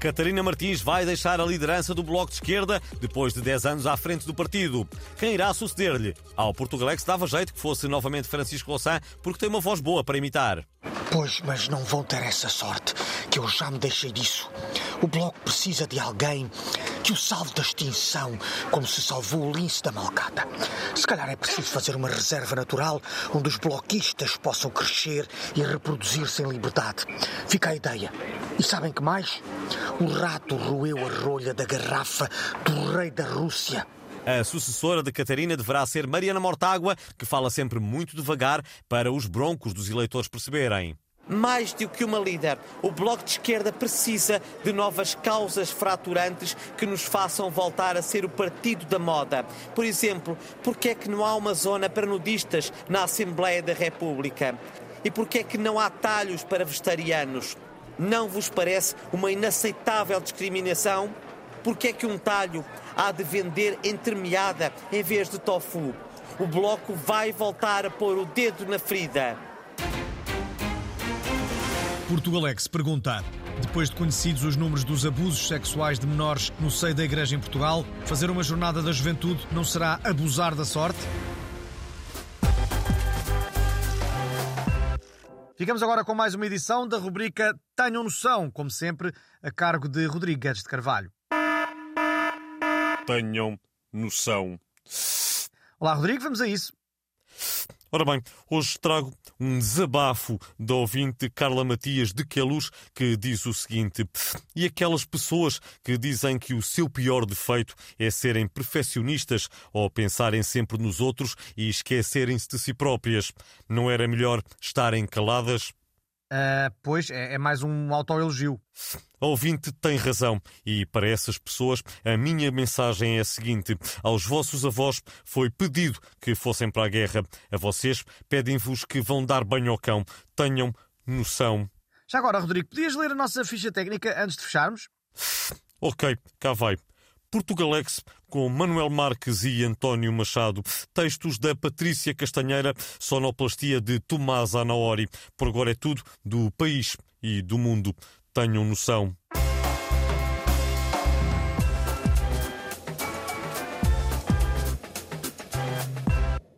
Catarina Martins vai deixar a liderança do Bloco de Esquerda depois de 10 anos à frente do partido. Quem irá suceder-lhe? Ao Portugalex dava jeito que fosse novamente Francisco Louçã, porque tem uma voz boa para imitar. Pois, mas não vão ter essa sorte, que eu já me deixei disso. O Bloco precisa de alguém que o salve da extinção, como se salvou o lince da malcata. Se calhar é preciso fazer uma reserva natural onde os bloquistas possam crescer e reproduzir-se em liberdade. Fica a ideia. E sabem que mais? O rato roeu a rolha da garrafa do rei da Rússia. A sucessora de Catarina deverá ser Mariana Mortágua, que fala sempre muito devagar para os broncos dos eleitores perceberem. Mais do que uma líder, o Bloco de Esquerda precisa de novas causas fraturantes que nos façam voltar a ser o partido da moda. Por exemplo, porque é que não há uma zona para nudistas na Assembleia da República? E porque é que não há talhos para vegetarianos? Não vos parece uma inaceitável discriminação? Porque é que um talho há de vender entremeada em vez de tofu? O Bloco vai voltar a pôr o dedo na ferida. Portugalex perguntar. Depois de conhecidos os números dos abusos sexuais de menores no seio da Igreja em Portugal, fazer uma jornada da juventude não será abusar da sorte? Ficamos agora com mais uma edição da rubrica Tenham Noção, como sempre, a cargo de Rodrigo Guedes de Carvalho. Tenham noção. Olá, Rodrigo, vamos a isso. Ora bem, hoje trago um desabafo da ouvinte Carla Matias de Queluz que diz o seguinte: E aquelas pessoas que dizem que o seu pior defeito é serem perfeccionistas ou pensarem sempre nos outros e esquecerem-se de si próprias, não era melhor estarem caladas? Uh, pois, é, é mais um autoelogio. Ouvinte tem razão e para essas pessoas a minha mensagem é a seguinte: aos vossos avós foi pedido que fossem para a guerra. A vocês pedem-vos que vão dar banho ao cão. Tenham noção. Já agora, Rodrigo, podias ler a nossa ficha técnica antes de fecharmos? Ok, cá vai. Portugalex com Manuel Marques e António Machado. Textos da Patrícia Castanheira, sonoplastia de Tomás Anaori. Por agora é tudo do país e do mundo. Tenham noção.